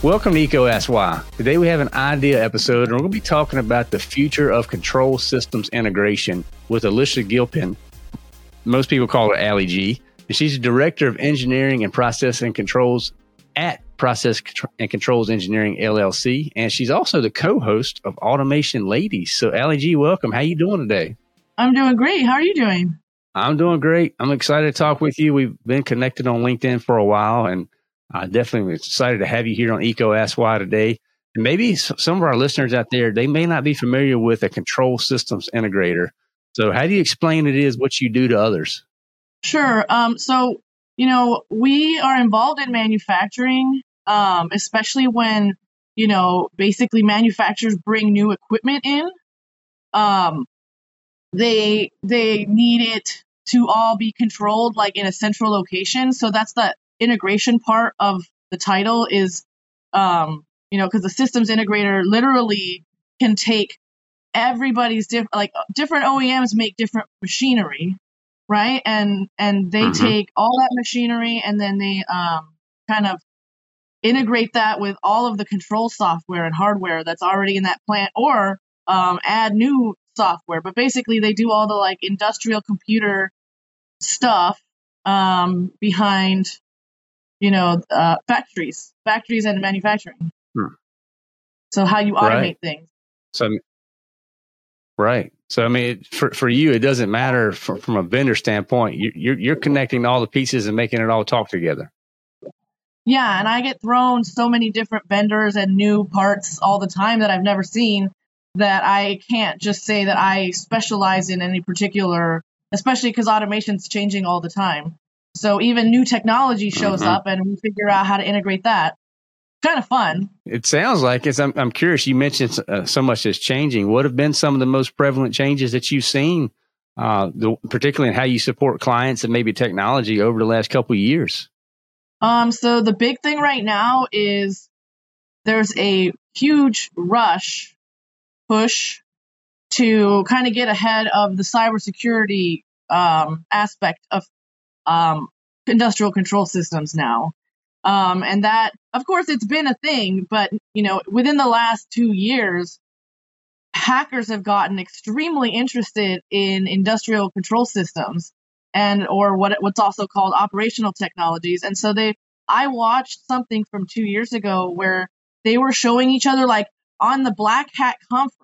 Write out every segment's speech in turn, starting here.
Welcome to Why. Today we have an idea episode and we're going to be talking about the future of control systems integration with Alicia Gilpin. Most people call her Ali G. And she's the Director of Engineering and process and Controls at Process and Controls Engineering LLC. And she's also the co-host of Automation Ladies. So Ali G, welcome. How are you doing today? I'm doing great. How are you doing? I'm doing great. I'm excited to talk with you. We've been connected on LinkedIn for a while and I definitely excited to have you here on Ask Why today. And maybe some of our listeners out there, they may not be familiar with a control systems integrator. So, how do you explain it is what you do to others? Sure. Um, so, you know, we are involved in manufacturing, um, especially when, you know, basically manufacturers bring new equipment in. Um, they they need it to all be controlled like in a central location. So that's the integration part of the title is, um, you know, because the systems integrator literally can take everybody's different, like different OEMs make different machinery, right? And and they mm-hmm. take all that machinery and then they um, kind of integrate that with all of the control software and hardware that's already in that plant, or um, add new software. But basically, they do all the like industrial computer stuff um, behind you know, uh, factories, factories and manufacturing. Hmm. So how you automate right. things. So, right. So I mean, for for you, it doesn't matter from, from a vendor standpoint. You, you're you're connecting all the pieces and making it all talk together. Yeah, and I get thrown so many different vendors and new parts all the time that I've never seen that I can't just say that I specialize in any particular, especially because automation's changing all the time. So even new technology shows mm-hmm. up and we figure out how to integrate that. Kind of fun. It sounds like it's. I'm, I'm curious. You mentioned uh, so much is changing. What have been some of the most prevalent changes that you've seen, uh, the, particularly in how you support clients and maybe technology over the last couple of years? Um, so the big thing right now is there's a huge rush push to kind of get ahead of the cybersecurity um, aspect of um, industrial control systems now. Um, and that, of course, it's been a thing, but you know, within the last two years, hackers have gotten extremely interested in industrial control systems and or what what's also called operational technologies. And so they, I watched something from two years ago where they were showing each other like on the Black Hat conference.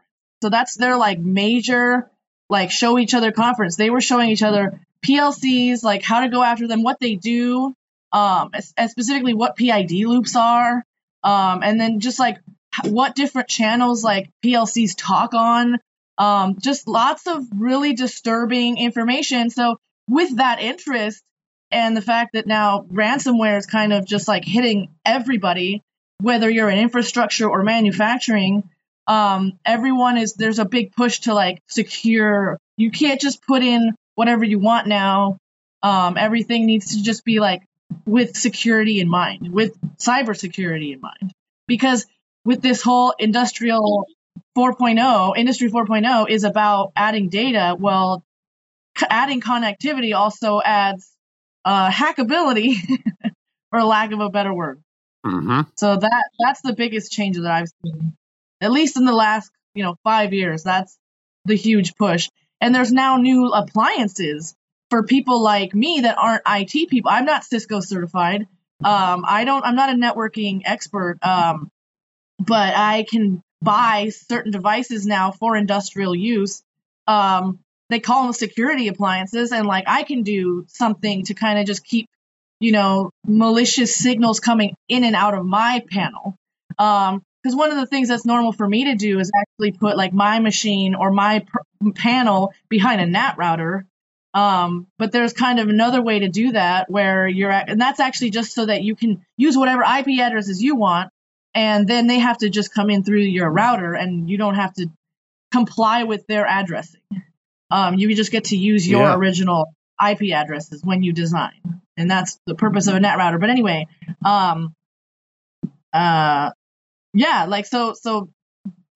So that's their like major like show each other conference. They were showing each other PLCs, like how to go after them, what they do, um, and specifically what PID loops are, um, and then just like what different channels like PLCs talk on. Um, just lots of really disturbing information. So with that interest and the fact that now ransomware is kind of just like hitting everybody, whether you're in infrastructure or manufacturing, um, everyone is there's a big push to like secure. You can't just put in whatever you want now. Um, everything needs to just be like with security in mind, with cybersecurity in mind. Because with this whole industrial 4.0, industry 4.0 is about adding data. Well, c- adding connectivity also adds uh, hackability, for lack of a better word. Mm-hmm. So that that's the biggest change that I've seen, at least in the last you know five years. That's the huge push. And there's now new appliances for people like me that aren't IT people. I'm not Cisco certified. Um, I don't. I'm not a networking expert. Um, but I can buy certain devices now for industrial use. Um, they call them security appliances, and like I can do something to kind of just keep, you know, malicious signals coming in and out of my panel. Um, because one of the things that's normal for me to do is actually put like my machine or my pr- panel behind a NAT router. Um, but there's kind of another way to do that where you're at, and that's actually just so that you can use whatever IP addresses you want, and then they have to just come in through your router, and you don't have to comply with their addressing. Um, you just get to use your yeah. original IP addresses when you design, and that's the purpose of a NAT router. But anyway, um, uh, yeah, like so so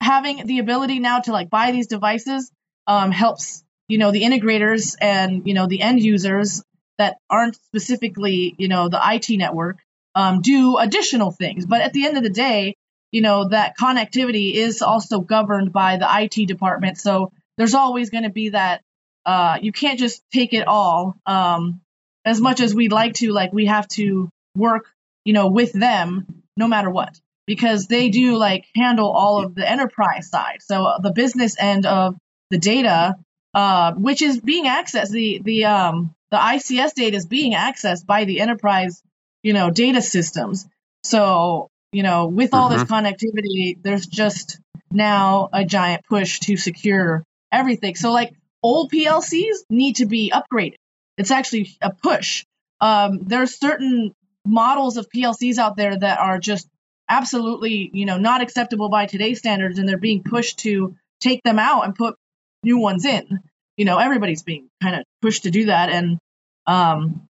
having the ability now to like buy these devices um, helps you know the integrators and you know the end users that aren't specifically, you know, the IT network um, do additional things. But at the end of the day, you know, that connectivity is also governed by the IT department. So there's always going to be that uh, you can't just take it all. Um, as much as we'd like to, like we have to work, you know, with them no matter what, because they do like handle all of the enterprise side. So the business end of the data, uh, which is being accessed, the the um, the ICS data is being accessed by the enterprise, you know, data systems. So you know, with all this mm-hmm. connectivity, there's just now a giant push to secure everything. So like old PLCs need to be upgraded. It's actually a push. Um, there's certain models of PLCs out there that are just absolutely, you know, not acceptable by today's standards, and they're being pushed to take them out and put new ones in. You know, everybody's being kind of pushed to do that, and um,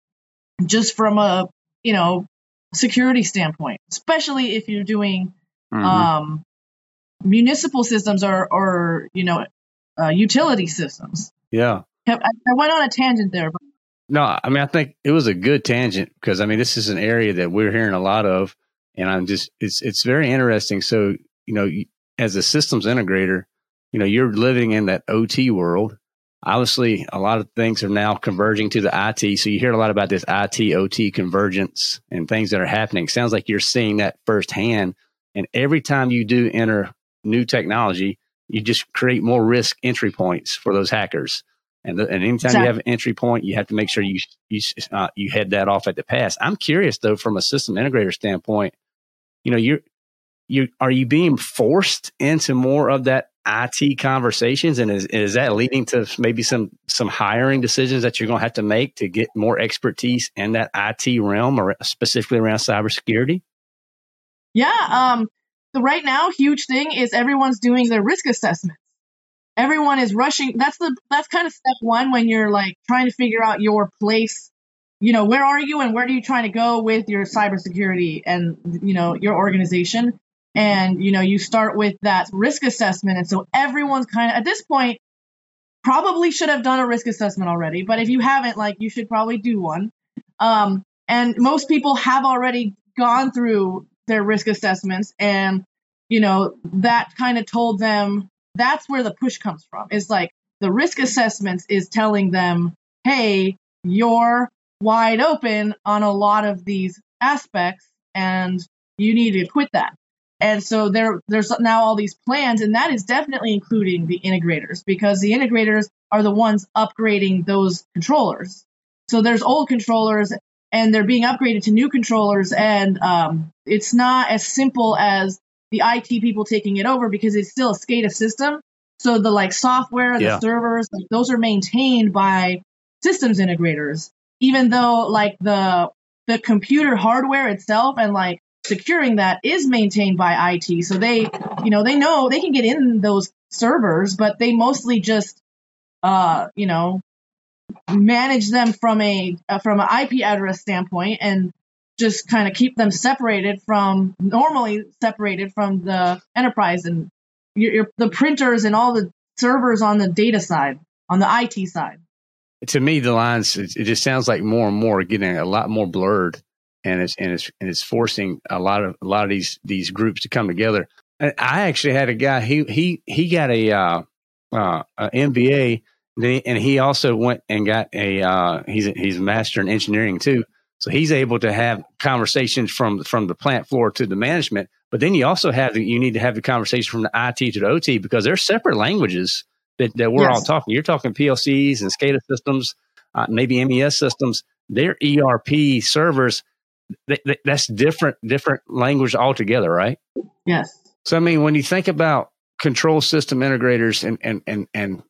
just from a you know security standpoint, especially if you're doing mm-hmm. um, municipal systems or or you know uh, utility systems. Yeah, I, I went on a tangent there. But- no, I mean I think it was a good tangent because I mean this is an area that we're hearing a lot of, and I'm just it's it's very interesting. So you know, as a systems integrator, you know you're living in that OT world. Obviously, a lot of things are now converging to the IT. So you hear a lot about this IT OT convergence and things that are happening. Sounds like you're seeing that firsthand. And every time you do enter new technology, you just create more risk entry points for those hackers. And, the, and anytime exactly. you have an entry point, you have to make sure you you uh, you head that off at the pass. I'm curious though, from a system integrator standpoint, you know, you're you are you being forced into more of that IT conversations, and is is that leading to maybe some some hiring decisions that you're going to have to make to get more expertise in that IT realm, or specifically around cybersecurity? Yeah, um, so right now, huge thing is everyone's doing their risk assessments. Everyone is rushing. That's the that's kind of step one when you're like trying to figure out your place. You know, where are you and where are you trying to go with your cybersecurity and you know your organization. And you know, you start with that risk assessment, and so everyone's kind of at this point probably should have done a risk assessment already. But if you haven't, like, you should probably do one. Um, and most people have already gone through their risk assessments and you know that kind of told them that's where the push comes from is like the risk assessments is telling them hey you're wide open on a lot of these aspects and you need to quit that and so there there's now all these plans and that is definitely including the integrators because the integrators are the ones upgrading those controllers so there's old controllers and they're being upgraded to new controllers and um, it's not as simple as the IT people taking it over because it's still a SCADA system. So the like software, the yeah. servers, like, those are maintained by systems integrators. Even though like the the computer hardware itself and like securing that is maintained by IT. So they, you know, they know they can get in those servers, but they mostly just, uh, you know, manage them from a uh, from an IP address standpoint and just kind of keep them separated from normally separated from the enterprise and your, your, the printers and all the servers on the data side on the IT side. To me, the lines it, just sounds like more and more getting a lot more blurred, and it's and it's and it's forcing a lot of a lot of these these groups to come together. I actually had a guy he he he got a uh, uh, MBA and he also went and got a uh, he's a, he's a master in engineering too. So he's able to have conversations from from the plant floor to the management. But then you also have the, you need to have the conversation from the IT to the OT because they're separate languages that, that we're yes. all talking. You're talking PLCs and SCADA systems, uh, maybe MES systems. Their ERP servers. They, they, that's different different language altogether, right? Yes. So I mean, when you think about control system integrators and and and and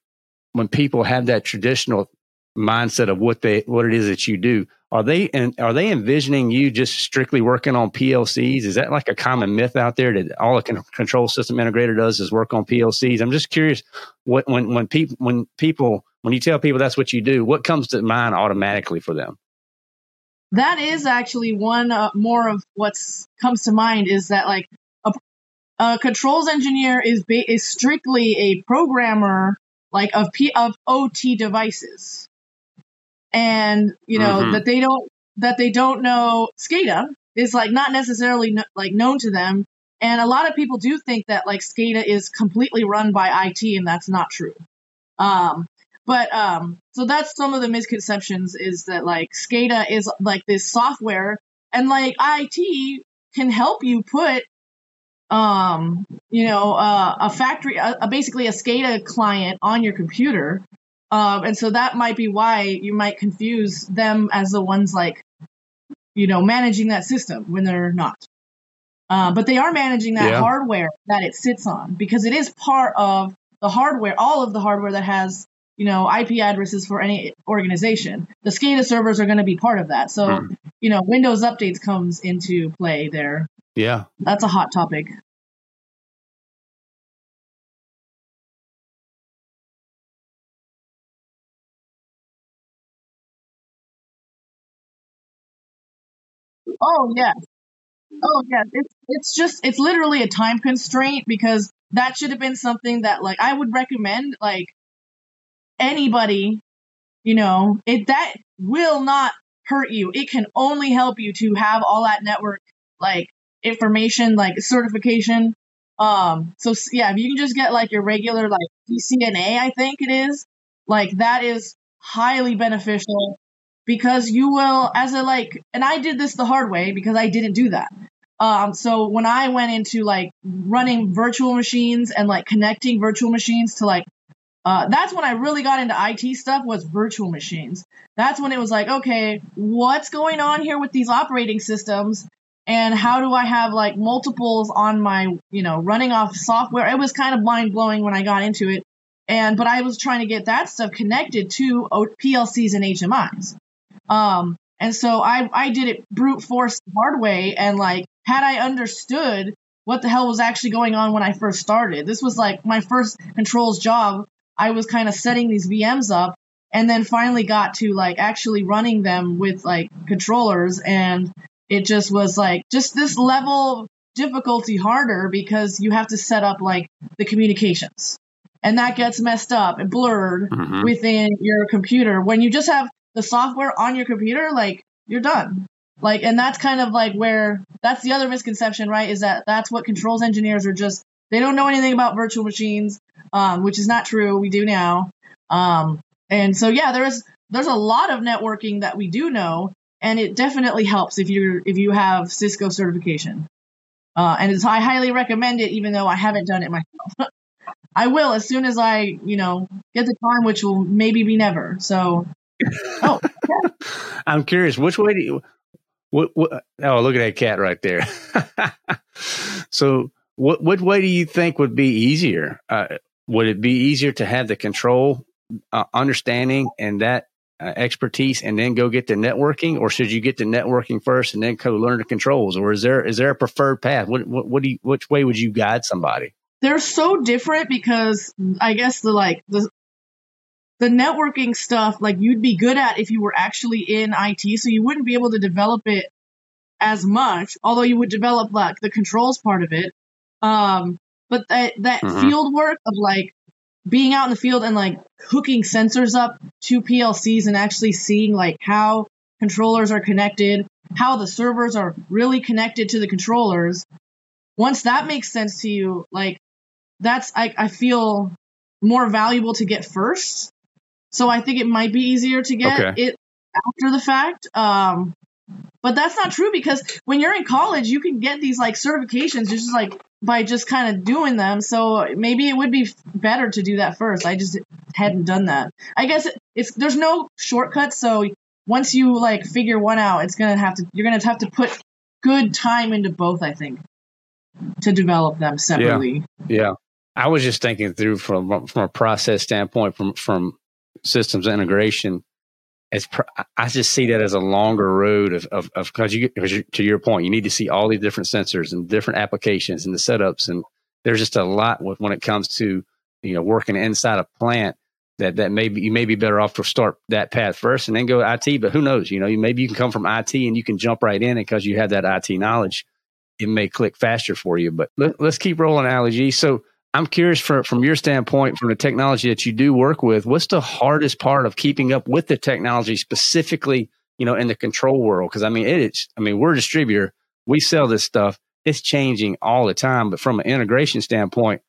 when people have that traditional mindset of what they what it is that you do. Are they and are they envisioning you just strictly working on PLCs is that like a common myth out there that all a control system integrator does is work on PLCs I'm just curious what when when people when people when you tell people that's what you do what comes to mind automatically for them? That is actually one uh, more of what's comes to mind is that like a, a controls engineer is ba- is strictly a programmer like of P of OT devices. And you know Mhm. that they don't that they don't know SCADA is like not necessarily kn- like known to them. And a lot of people do think that like SCADA is completely run by IT, and that's not true. Um, but um, so that's some of the misconceptions is that like SCADA is like this software, and like IT can help you put um, you know, uh, a factory, a basically a SCADA client on your computer. Um, and so that might be why you might confuse them as the ones like, you know, managing that system when they're not. Uh, but they are managing that Yeah. hardware that it sits on because it is part of the hardware, all of the hardware that has, you know, IP addresses for any organization. The SCADA servers are going to be part of that. So, Mhm. you know, Windows updates comes into play there. Yeah. That's a hot topic. Oh yeah. Oh yeah. It's it's just it's literally a time constraint because that should have been something that like I would recommend like anybody, you know, it that will not hurt you. It can only help you to have all that network like information like certification. Um so yeah, if you can just get like your regular like PCNA, I think it is, like that is highly beneficial because you will as a like and I did this the hard way because I didn't do that. Um so when I went into like running virtual machines and like connecting virtual machines to like uh, that's when I really got into IT stuff was virtual machines. That's when it was like, okay, what's going on here with these operating systems? And how do I have like multiples on my, you know, running off software? It was kind of mind blowing when I got into it. And, but I was trying to get that stuff connected to PLCs and HMIs. Um, and so I, I did it brute force the hard way. And like, had I understood what the hell was actually going on when I first started, this was like my first controls job. I was kind of setting these VMs up and then finally got to like actually running them with like controllers. And it just was like, just this level of difficulty harder because you have to set up like the communications. And that gets messed up and blurred Mhm. within your computer. When you just have the software on your computer, like you're done. Like, and that's kind of like where that's the other misconception, right? Is that that's what controls engineers are just they don't know anything about virtual machines, um, which is not true. We do now, um, and so yeah, there's there's a lot of networking that we do know, and it definitely helps if you're if you have Cisco certification. Uh, and it's, I highly recommend it, even though I haven't done it myself. I will as soon as I, you know, get the time, which will maybe be never. So, oh, I'm curious, which way do you? What, what, oh, look at that cat right there. so, what what way do you think would be easier? Uh, would it be easier to have the control, uh, understanding, and that uh, expertise, and then go get the networking, or should you get the networking first and then go learn the controls, or is there is there a preferred path? What what, what do you, which way would you guide somebody? they're so different because I guess the like the the networking stuff like you'd be good at if you were actually in IT, so you wouldn't be able to develop it as much, although you would develop like the controls part of it. Um, but that that Mhm. field work of like being out in the field and like hooking sensors up to PLCs and actually seeing like how controllers are connected, how the servers are really connected to the controllers. Once that makes sense to you, like that's I, I feel more valuable to get first. So I think it might be easier to get Okay. it after the fact. Um, but that's not true because when you're in college, you can get these like certifications just like by just kind of doing them. So maybe it would be better to do that first. I just hadn't done that. I guess it, it's there's no shortcuts. So once you like figure one out, it's gonna have to you're gonna have to put good time into both. I think to develop them separately. Yeah. Yeah, I was just thinking through from from a process standpoint, from from systems integration. As pr- I just see that as a longer road of of because you 'cause to your point, you need to see all these different sensors and different applications and the setups, and there's just a lot with, when it comes to you know working inside a plant that that maybe you may be better off to start that path first and then go IT. But who knows? You know, you, maybe you can come from IT and you can jump right in because you have that IT knowledge. It may click faster for you. But let, let's keep rolling, G. So I'm curious from from your standpoint, from the technology that you do work with, what's the hardest part of keeping up with the technology specifically, you know, in the control world? Because I mean, it's I mean, we're a distributor, we sell this stuff, it's changing all the time. But from an integration standpoint,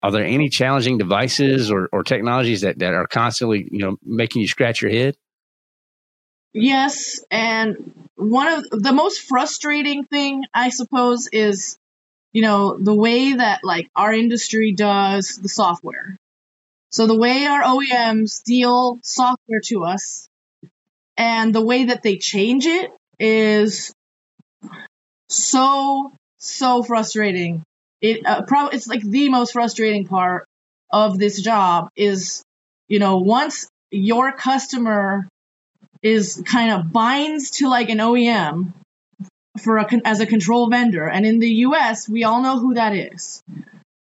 are there any challenging devices or, or technologies that, that are constantly, you know, making you scratch your head? Yes, and one of the most frustrating thing, I suppose, is you know the way that like our industry does the software. So the way our OEMs deal software to us, and the way that they change it is so so frustrating. It uh, probably it's like the most frustrating part of this job is you know once your customer is kind of binds to like an OEM for a as a control vendor, and in the U.S. we all know who that is.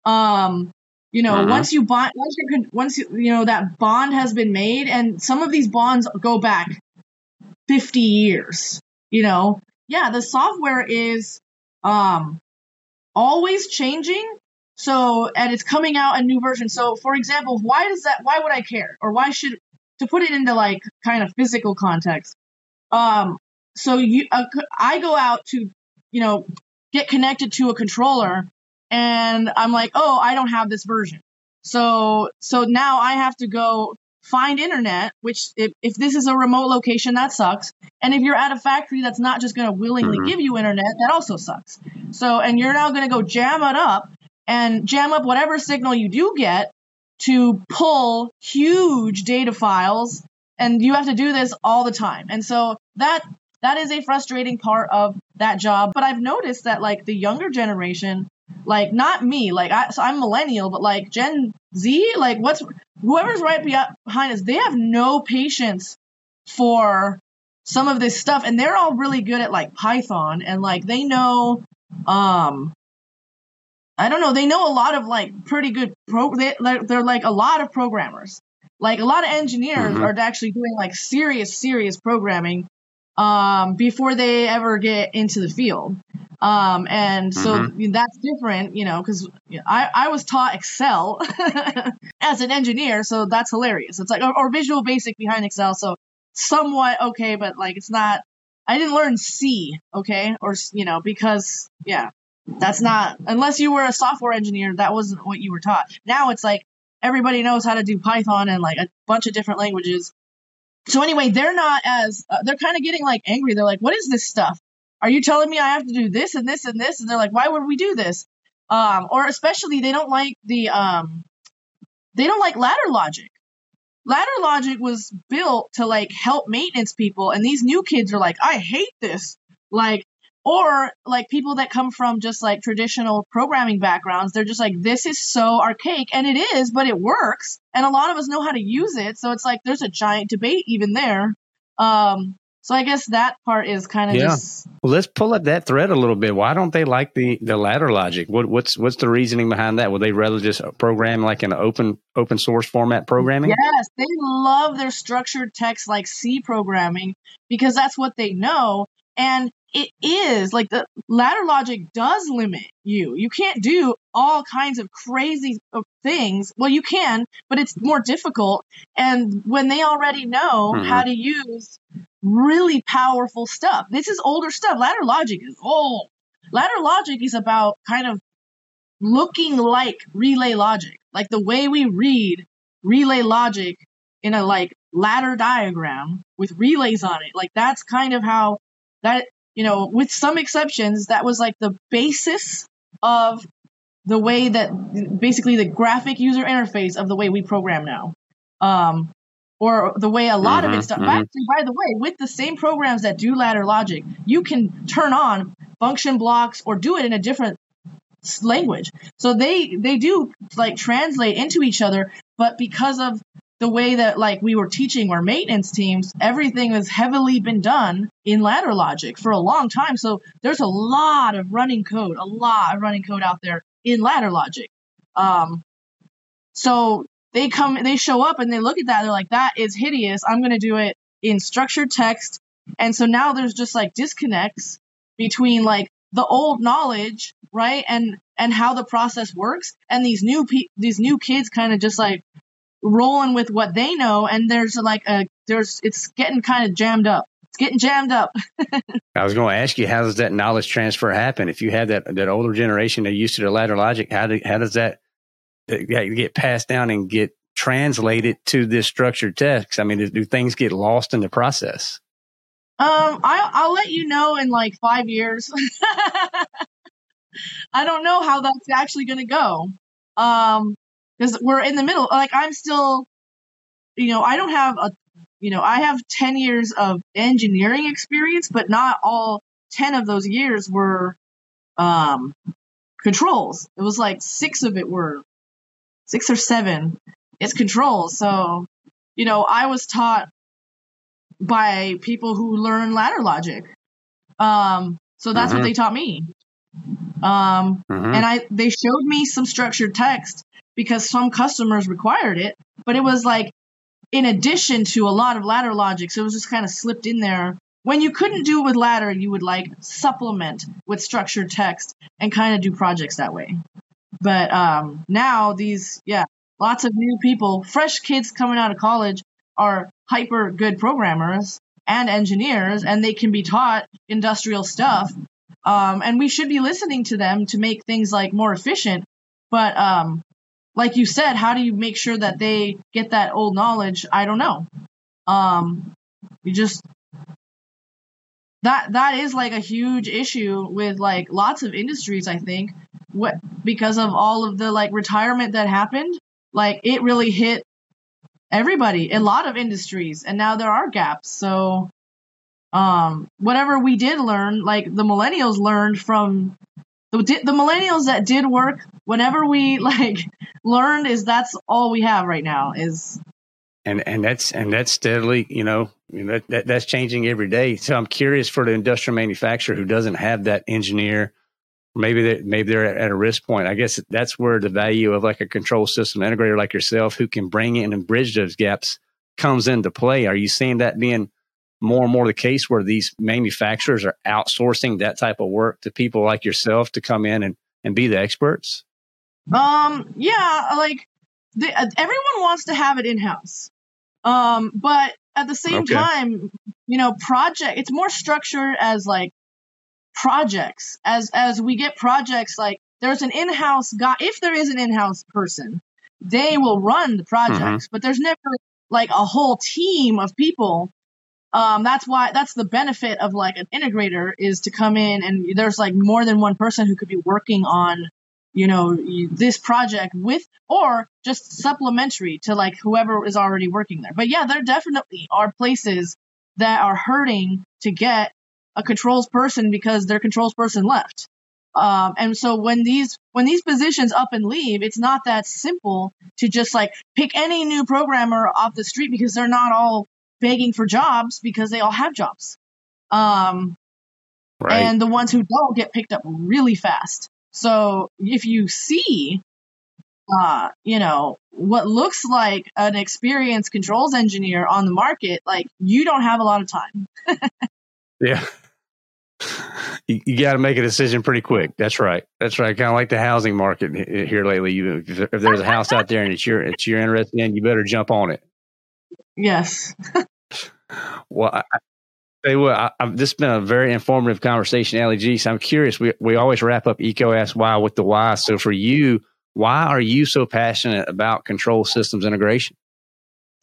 Um, you know, uh-huh. once you bond, once you once you you know that bond has been made, and some of these bonds go back fifty years. You know, yeah, the software is um always changing. So, and it's coming out a new version. So, for example, why does that? Why would I care, or why should to put it into like kind of physical context. Um, so you, uh, I go out to, you know, get connected to a controller, and I'm like, oh, I don't have this version. So, so now I have to go find internet. Which, if, if this is a remote location, that sucks. And if you're at a factory that's not just going to willingly mm-hmm. give you internet, that also sucks. So, and you're now going to go jam it up and jam up whatever signal you do get to pull huge data files and you have to do this all the time. And so that that is a frustrating part of that job. But I've noticed that like the younger generation, like not me, like I, so I'm millennial, but like Gen Z, like what's whoever's right behind us, they have no patience for some of this stuff, and they're all really good at like Python and like they know um I don't know. They know a lot of like pretty good pro. They, they're like a lot of programmers. Like a lot of engineers mm-hmm. are actually doing like serious, serious programming um, before they ever get into the field. Um, and so mm-hmm. that's different, you know, because I, I was taught Excel as an engineer, so that's hilarious. It's like or, or Visual Basic behind Excel, so somewhat okay, but like it's not. I didn't learn C, okay, or you know, because yeah, that's not unless you were a software engineer, that wasn't what you were taught. Now it's like everybody knows how to do Python and like a bunch of different languages. So anyway, they're not as uh, they're kind of getting like angry. They're like, "What is this stuff? Are you telling me I have to do this and this and this?" And they're like, "Why would we do this?" Um, or especially they don't like the um, they don't like ladder logic. Ladder logic was built to like help maintenance people, and these new kids are like, "I hate this." Like or like people that come from just like traditional programming backgrounds they're just like this is so archaic and it is but it works and a lot of us know how to use it so it's like there's a giant debate even there. Um so i guess that part is kind of yeah. just well, let's pull up that thread a little bit. Why don't they like the the ladder logic? What, what's what's the reasoning behind that? Would they rather just program like an open open source format programming? Yes they love their structured text like c programming because that's what they know. And it is like the ladder logic does limit you. You can't do all kinds of crazy things. Well, you can, but it's more difficult. And when they already know mm-hmm. how to use really powerful stuff, this is older stuff. Ladder logic is old. Ladder logic is about kind of looking like relay logic, like the way we read relay logic in a like ladder diagram with relays on it. Like that's kind of how that you know, with some exceptions, that was like the basis of the way that basically the graphic user interface of the way we program now. Um, or the way a lot mm-hmm, of it's done. Mm-hmm. By the way, with the same programs that do ladder logic, you can turn on function blocks or do it in a different language. So they they do like translate into each other, but because of the way that like we were teaching our maintenance teams, everything has heavily been done in ladder logic for a long time. So there's a lot of running code, a lot of running code out there in ladder logic. Um, so they come, they show up and they look at that. They're like, that is hideous. I'm going to do it in structured text. And so now there's just like disconnects between like the old knowledge, right? And, and how the process works. And these new pe- these new kids kind of just like rolling with what they know, and there's like a there's it's getting kind of jammed up. It's getting jammed up. I was going to ask you, how does that knowledge transfer happen? If you had that that older generation that used to the ladder logic, how do, how does that get passed down and get translated to this structured text? I mean, do, do things get lost in the process? Um, I, I'll let you know in like five years. I don't know how that's actually going to go. Um, because we're in the middle. Like I'm still, you know, I don't have a, you know, I have 10 years of engineering experience, but not all 10 of those years were, um, controls. It was like six of it were six or seven. It's controls. So, you know, I was taught by people who learn ladder logic. Um, so that's mm-hmm. what they taught me. Um, mm-hmm. and I, they showed me some structured text because some customers required it, but it was like in addition to a lot of ladder logic. So it was just kind of slipped in there. When you couldn't do it with ladder, you would like supplement with structured text and kind of do projects that way. But um, now these, yeah, lots of new people, fresh kids coming out of college are hyper good programmers and engineers, and they can be taught industrial stuff. Um, and we should be listening to them to make things like more efficient. But um, like you said, how do you make sure that they get that old knowledge? I don't know. Um, you just that that is like a huge issue with like lots of industries. I think what because of all of the like retirement that happened, like it really hit everybody, a lot of industries, and now there are gaps. So, um, whatever we did learn, like the millennials learned from the millennials that did work. Whenever we like learned, is that's all we have right now is. And and that's and that's steadily, you know, that, that that's changing every day. So I'm curious for the industrial manufacturer who doesn't have that engineer maybe they maybe they're at a risk point. I guess that's where the value of like a control system integrator like yourself who can bring in and bridge those gaps comes into play. Are you seeing that being more and more the case where these manufacturers are outsourcing that type of work to people like yourself to come in and, and be the experts? Um, yeah, like the, uh, everyone wants to have it in house. Um, but at the same okay. time, you know, project it's more structured as like projects as as we get projects like there's an in-house guy if there is an in-house person they will run the projects mm-hmm. but there's never like a whole team of people um, that's why that's the benefit of like an integrator is to come in and there's like more than one person who could be working on you know this project with or just supplementary to like whoever is already working there but yeah there definitely are places that are hurting to get a controls person because their controls person left. Um, and so when these when these positions up and leave, it's not that simple to just like pick any new programmer off the street because they're not all begging for jobs because they all have jobs. Um, right. And the ones who don't get picked up really fast. So if you see, uh, you know, what looks like an experienced controls engineer on the market, like you don't have a lot of time. yeah you, you got to make a decision pretty quick. That's right. That's right. Kind of like the housing market here lately. You, if there's a house out there and it's your it's you're interested in, you better jump on it. Yes. well, I, Hey, well, I, this has been a very informative conversation, Ali G. So I'm curious. We we always wrap up EECO Ask Why with the why. So for you, why are you so passionate about control systems integration?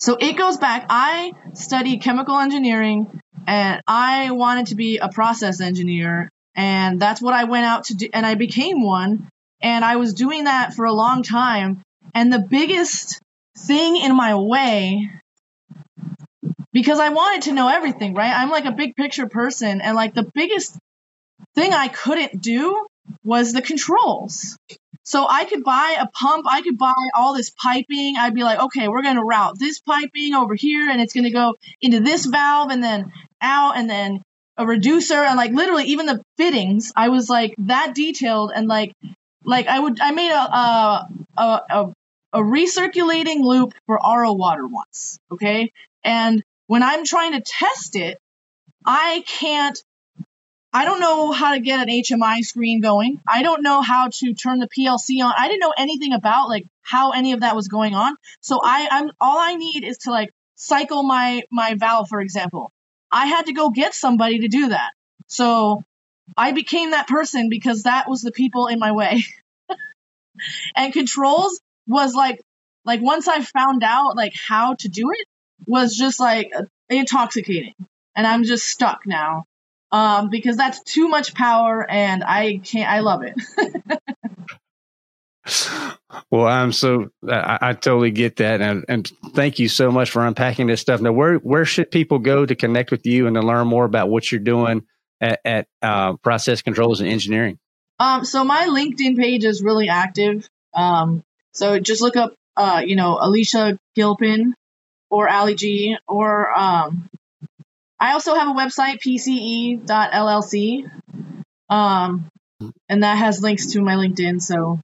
So it goes back. I studied chemical engineering and I wanted to be a process engineer. And that's what I went out to do. And I became one. And I was doing that for a long time. And the biggest thing in my way, because I wanted to know everything, right? I'm like a big picture person. And like the biggest thing I couldn't do was the controls. So I could buy a pump, I could buy all this piping. I'd be like, okay, we're going to route this piping over here and it's going to go into this valve and then out and then a reducer and like literally even the fittings. I was like that detailed and like like I would I made a a a, a recirculating loop for RO water once, okay? And when I'm trying to test it, I can't I don't know how to get an HMI screen going. I don't know how to turn the PLC on. I didn't know anything about like how any of that was going on. So I, I'm all I need is to like cycle my my valve, for example. I had to go get somebody to do that. So I became that person because that was the people in my way. and controls was like like once I found out like how to do it was just like intoxicating. And I'm just stuck now. Um, because that's too much power and I can't I love it. well, I'm so I, I, totally get that, and, and thank you so much for unpacking this stuff. Now, where where should people go to connect with you and to learn more about what you're doing at, at uh, Process Controls and Engineering? Um, so my LinkedIn page is really active. Um, so just look up, uh, you know, Alicia Gilpin or Ali G, or um, I also have a website, pce.llc, um, and that has links to my LinkedIn. So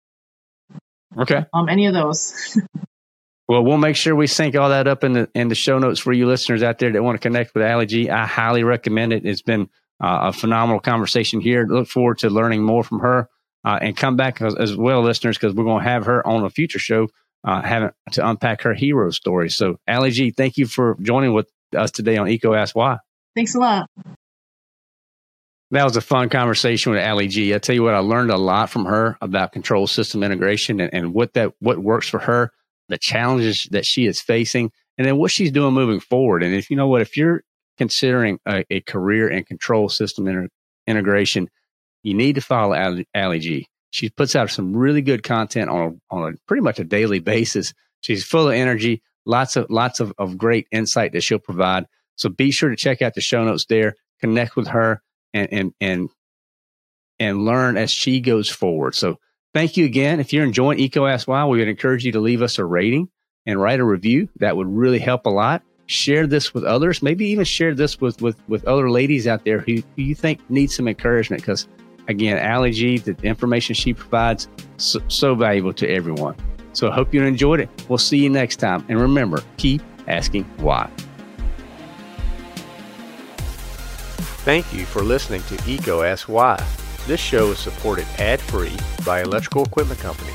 Okay. Um, any of those. well, we'll make sure we sync all that up in the in the show notes for you listeners out there that want to connect with Ali G. I highly recommend it. It's been uh, a phenomenal conversation here. Look forward to learning more from her uh, and come back as, as well, listeners, because we're going to have her on a future show, uh, having to unpack her hero story. So, Ali G, thank you for joining with us today on EECO Ask Why. Thanks a lot. That was a fun conversation with Ali G. I tell you what, I learned a lot from her about control system integration and, and what that what works for her, the challenges that she is facing, and then what she's doing moving forward. And if you know what, if you're considering a, a career in control system inter, integration, you need to follow Ali, Ali G. She puts out some really good content on a, on a pretty much a daily basis. She's full of energy, lots of lots of, of great insight that she'll provide. So be sure to check out the show notes there, connect with her and and and and learn as she goes forward. So thank you again. If you're enjoying EECO Ask Why, we would encourage you to leave us a rating and write a review. That would really help a lot. Share this with others. Maybe even share this with with, with other ladies out there who, who you think need some encouragement. Because again, Ali G, the information she provides, so, so valuable to everyone. So I hope you enjoyed it. We'll see you next time. And remember, keep asking why. Thank you for listening to EECO Ask Why. This show is supported ad-free by Electrical Equipment Company.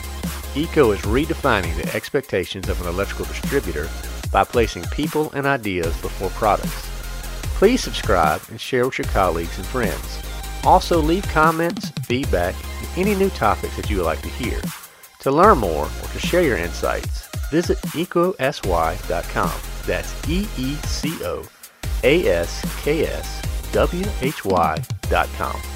EECO is redefining the expectations of an electrical distributor by placing people and ideas before products. Please subscribe and share with your colleagues and friends. Also leave comments, feedback, and any new topics that you would like to hear. To learn more or to share your insights, visit eecosy.com. That's E-E-C-O A-S-K-S why.com.